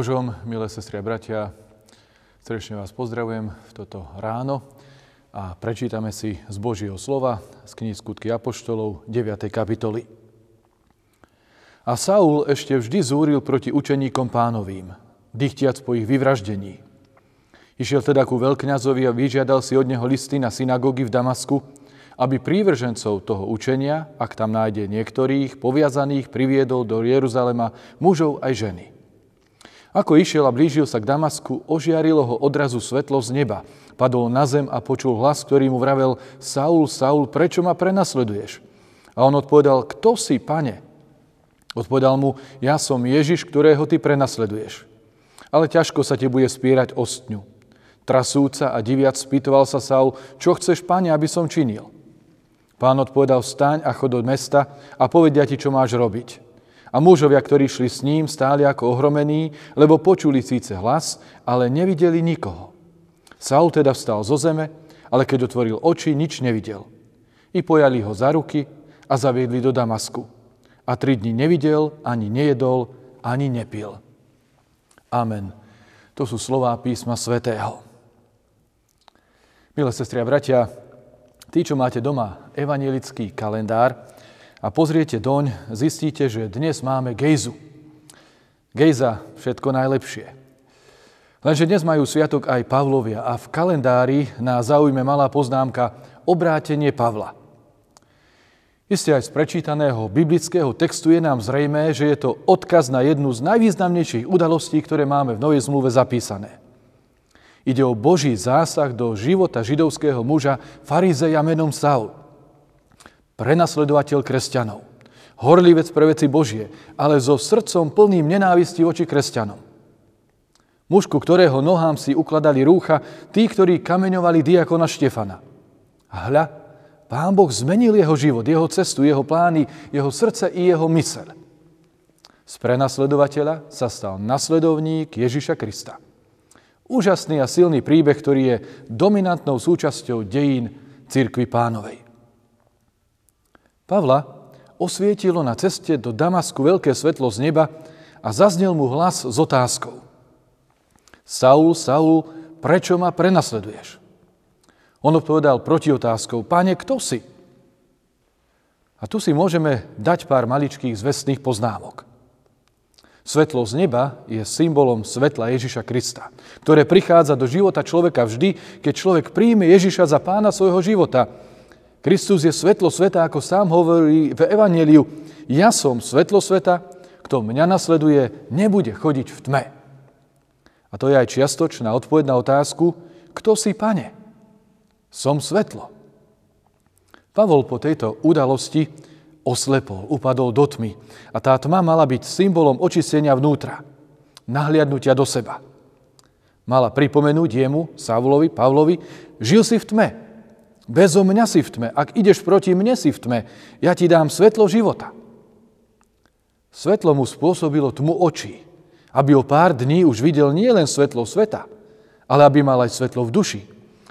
Božom, milé sestri a bratia, srdečne vás pozdravujem v toto ráno a prečítame si z Božieho slova z knihy Skutky Apoštolov 9. kapitoly. A Saul ešte vždy zúril proti učeníkom pánovým, dychtiac po ich vyvraždení. Išiel teda ku veľkňazovi a vyžiadal si od neho listy na synagógy v Damasku, aby prívržencov toho učenia, ak tam nájde niektorých, poviazaných, priviedol do Jeruzalema mužov aj ženy. Ako išiel a blížil sa k Damasku, ožiarilo ho odrazu svetlo z neba. Padol na zem a počul hlas, ktorý mu vravel, Saul, Saul, prečo ma prenasleduješ? A on odpovedal, kto si, pane? Odpovedal mu, ja som Ježiš, ktorého ty prenasleduješ. Ale ťažko sa ti bude spírať ostňu. Trasúca a diviac spýtoval sa Saul, čo chceš, pane, aby som činil? Pán odpovedal, vstaň a chod do mesta a povedia ti, čo máš robiť. A mužovia, ktorí šli s ním, stáli ako ohromení, lebo počuli síce hlas, ale nevideli nikoho. Saul teda vstal zo zeme, ale keď otvoril oči, nič nevidel. I pojali ho za ruky a zaviedli do Damasku. A tri dni nevidel, ani nejedol, ani nepil. Amen. To sú slová písma svätého. Milé sestri a bratia, tí, čo máte doma evanielický kalendár, a pozriete doň, zistíte, že dnes máme gejzu. Gejza, všetko najlepšie. Lenže dnes majú sviatok aj Pavlovia a v kalendári na zaujme malá poznámka obrátenie Pavla. Isté aj z prečítaného biblického textu je nám zrejmé, že je to odkaz na jednu z najvýznamnejších udalostí, ktoré máme v Novej zmluve zapísané. Ide o Boží zásah do života židovského muža farizeja menom Saul prenasledovateľ kresťanov, horlivec pre veci Božie, ale so srdcom plným nenávisti voči kresťanom. Mužku, ktorého nohám si ukladali rúcha tí, ktorí kameňovali diakona Štefana. A hľa, pán Boh zmenil jeho život, jeho cestu, jeho plány, jeho srdce i jeho mysel. Z prenasledovateľa sa stal nasledovník Ježiša Krista. Úžasný a silný príbeh, ktorý je dominantnou súčasťou dejín cirkvy pánovej. Pavla osvietilo na ceste do Damasku veľké svetlo z neba a zaznel mu hlas s otázkou. Saul, Saul, prečo ma prenasleduješ? On odpovedal protiotázkou, páne, kto si? A tu si môžeme dať pár maličkých zvestných poznámok. Svetlo z neba je symbolom svetla Ježiša Krista, ktoré prichádza do života človeka vždy, keď človek príjme Ježiša za pána svojho života Kristus je svetlo sveta, ako sám hovorí v Evangeliu. Ja som svetlo sveta, kto mňa nasleduje, nebude chodiť v tme. A to je aj čiastočná odpoveď na otázku, kto si, pane? Som svetlo. Pavol po tejto udalosti oslepol, upadol do tmy a tá tma mala byť symbolom očistenia vnútra, nahliadnutia do seba. Mala pripomenúť jemu, Saulovi, Pavlovi, žil si v tme, Bezo mňa si v tme. Ak ideš proti mne si v tme, ja ti dám svetlo života. Svetlo mu spôsobilo tmu očí, aby o pár dní už videl nie len svetlo sveta, ale aby mal aj svetlo v duši.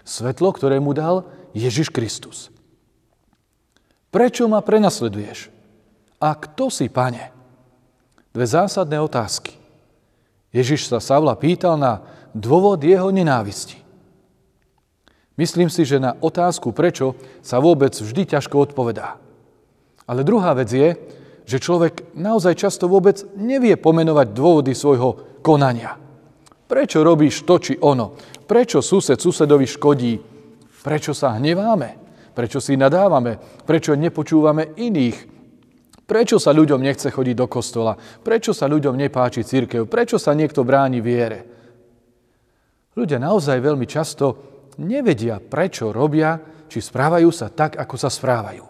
Svetlo, ktoré mu dal Ježiš Kristus. Prečo ma prenasleduješ? A kto si, pane? Dve zásadné otázky. Ježiš sa Savla pýtal na dôvod jeho nenávisti. Myslím si, že na otázku prečo sa vôbec vždy ťažko odpovedá. Ale druhá vec je, že človek naozaj často vôbec nevie pomenovať dôvody svojho konania. Prečo robíš to či ono? Prečo sused susedovi škodí? Prečo sa hneváme? Prečo si nadávame? Prečo nepočúvame iných? Prečo sa ľuďom nechce chodiť do kostola? Prečo sa ľuďom nepáči církev? Prečo sa niekto bráni viere? Ľudia naozaj veľmi často nevedia, prečo robia, či správajú sa tak, ako sa správajú.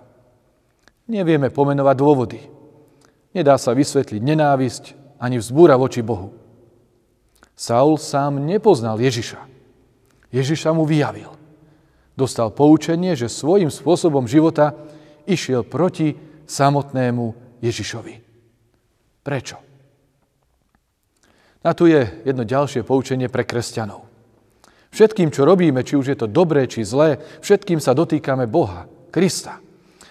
Nevieme pomenovať dôvody. Nedá sa vysvetliť nenávisť ani vzbúra voči Bohu. Saul sám nepoznal Ježiša. Ježiša mu vyjavil. Dostal poučenie, že svojím spôsobom života išiel proti samotnému Ježišovi. Prečo? A tu je jedno ďalšie poučenie pre kresťanov. Všetkým, čo robíme, či už je to dobré, či zlé, všetkým sa dotýkame Boha, Krista.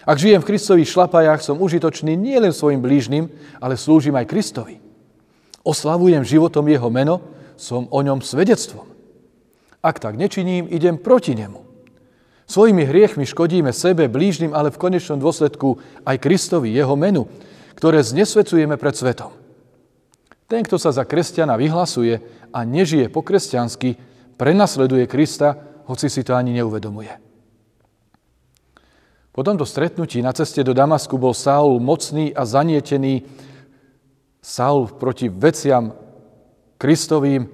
Ak žijem v Kristových šlapajách, som užitočný nielen svojim blížnym, ale slúžim aj Kristovi. oslavujem životom jeho meno, som o ňom svedectvom. Ak tak nečiním, idem proti nemu. Svojimi hriechmi škodíme sebe, blížnym, ale v konečnom dôsledku aj Kristovi, jeho menu, ktoré znesvecujeme pred svetom. Ten, kto sa za kresťana vyhlasuje a nežije po kresťansky, prenasleduje Krista, hoci si to ani neuvedomuje. Po tomto stretnutí na ceste do Damasku bol Saul mocný a zanietený. Saul proti veciam Kristovým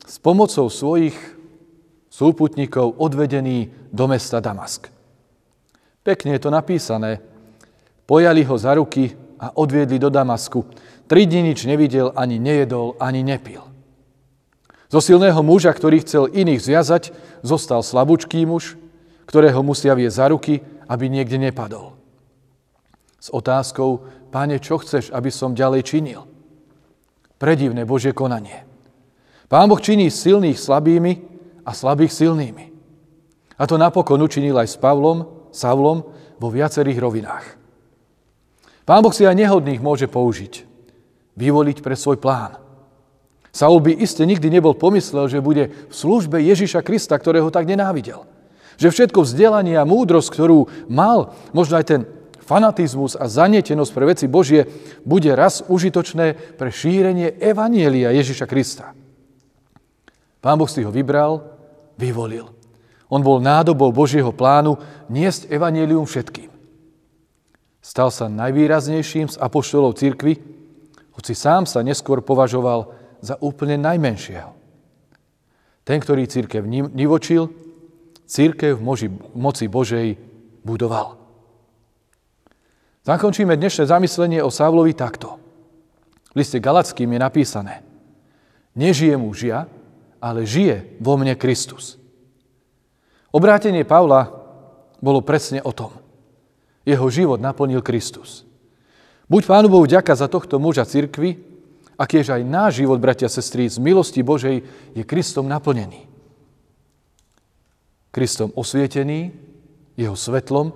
s pomocou svojich súputníkov odvedený do mesta Damask. Pekne je to napísané. Pojali ho za ruky a odviedli do Damasku. Tri dní nič nevidel, ani nejedol, ani nepil. Zo silného muža, ktorý chcel iných zviazať, zostal slabúčký muž, ktorého musia viesť za ruky, aby niekde nepadol. S otázkou, páne, čo chceš, aby som ďalej činil? Predivné Božie konanie. Pán Boh činí silných slabými a slabých silnými. A to napokon učinil aj s Pavlom, Savlom vo viacerých rovinách. Pán Boh si aj nehodných môže použiť, vyvoliť pre svoj plán. Saul by iste nikdy nebol pomyslel, že bude v službe Ježiša Krista, ktorého tak nenávidel. Že všetko vzdelanie a múdrosť, ktorú mal, možno aj ten fanatizmus a zanietenosť pre veci Božie, bude raz užitočné pre šírenie Evanielia Ježiša Krista. Pán Boh si ho vybral, vyvolil. On bol nádobou Božieho plánu niesť evanelium všetkým. Stal sa najvýraznejším z apoštolov cirkvy, hoci sám sa neskôr považoval za úplne najmenšieho. Ten, ktorý církev nivočil, církev v moci Božej budoval. Zakončíme dnešné zamyslenie o Savlovi takto. V liste Galackým je napísané Nežije už ja, ale žije vo mne Kristus. Obrátenie Pavla bolo presne o tom. Jeho život naplnil Kristus. Buď Pánu Bohu ďaka za tohto muža cirkvy, a kiež aj náš život, bratia a sestry, z milosti Božej je Kristom naplnený. Kristom osvietený, jeho svetlom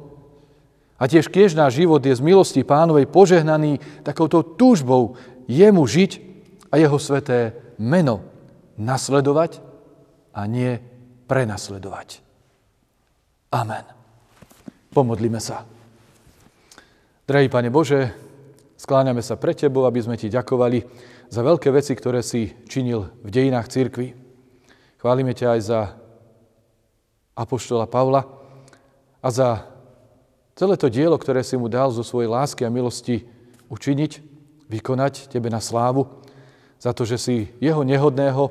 a tiež kiež náš život je z milosti pánovej požehnaný takouto túžbou jemu žiť a jeho sveté meno nasledovať a nie prenasledovať. Amen. Pomodlíme sa. Drahý Pane Bože, skláňame sa pre Tebou, aby sme Ti ďakovali za veľké veci, ktoré si činil v dejinách církvy. Chválime ťa aj za apoštola Pavla a za celé to dielo, ktoré si mu dal zo svojej lásky a milosti učiniť, vykonať Tebe na slávu, za to, že si jeho nehodného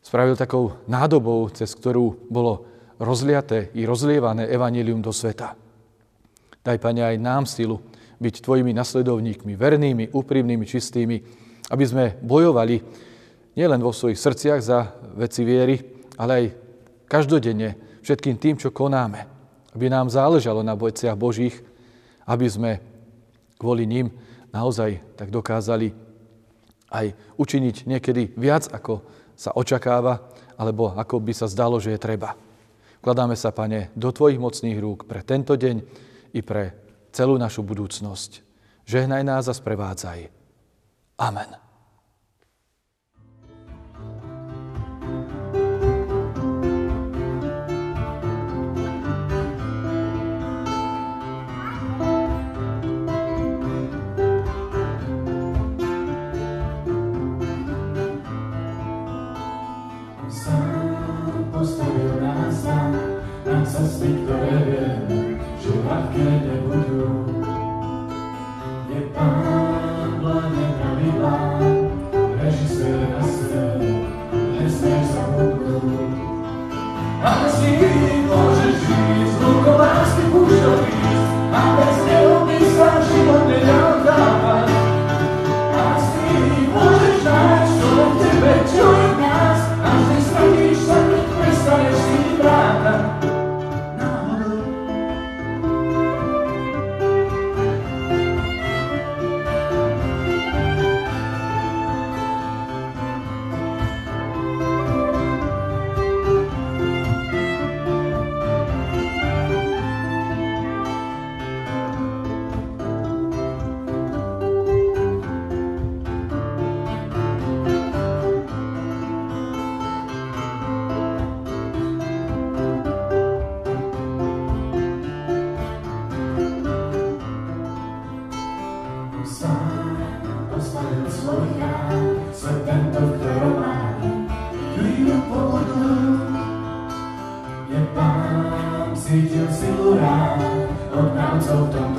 spravil takou nádobou, cez ktorú bolo rozliaté i rozlievané evanílium do sveta. Daj, Pane, aj nám silu byť Tvojimi nasledovníkmi, vernými, úprimnými, čistými, aby sme bojovali nielen vo svojich srdciach za veci viery, ale aj každodenne všetkým tým, čo konáme. Aby nám záležalo na veciach Božích, aby sme kvôli ním naozaj tak dokázali aj učiniť niekedy viac, ako sa očakáva, alebo ako by sa zdalo, že je treba. Vkladáme sa, Pane, do Tvojich mocných rúk pre tento deň i pre celú našu budúcnosť. Žehnaj nás a sprevádzaj. Amen. postavil nás tam, nám cesty, ktoré vieme čo ľahké nebudú. Je Pán sám postavil svoj chrám, svet tento, v ktorom mám chvíľu pohodu. Je pán, cítil silu rád, od námcov v tomto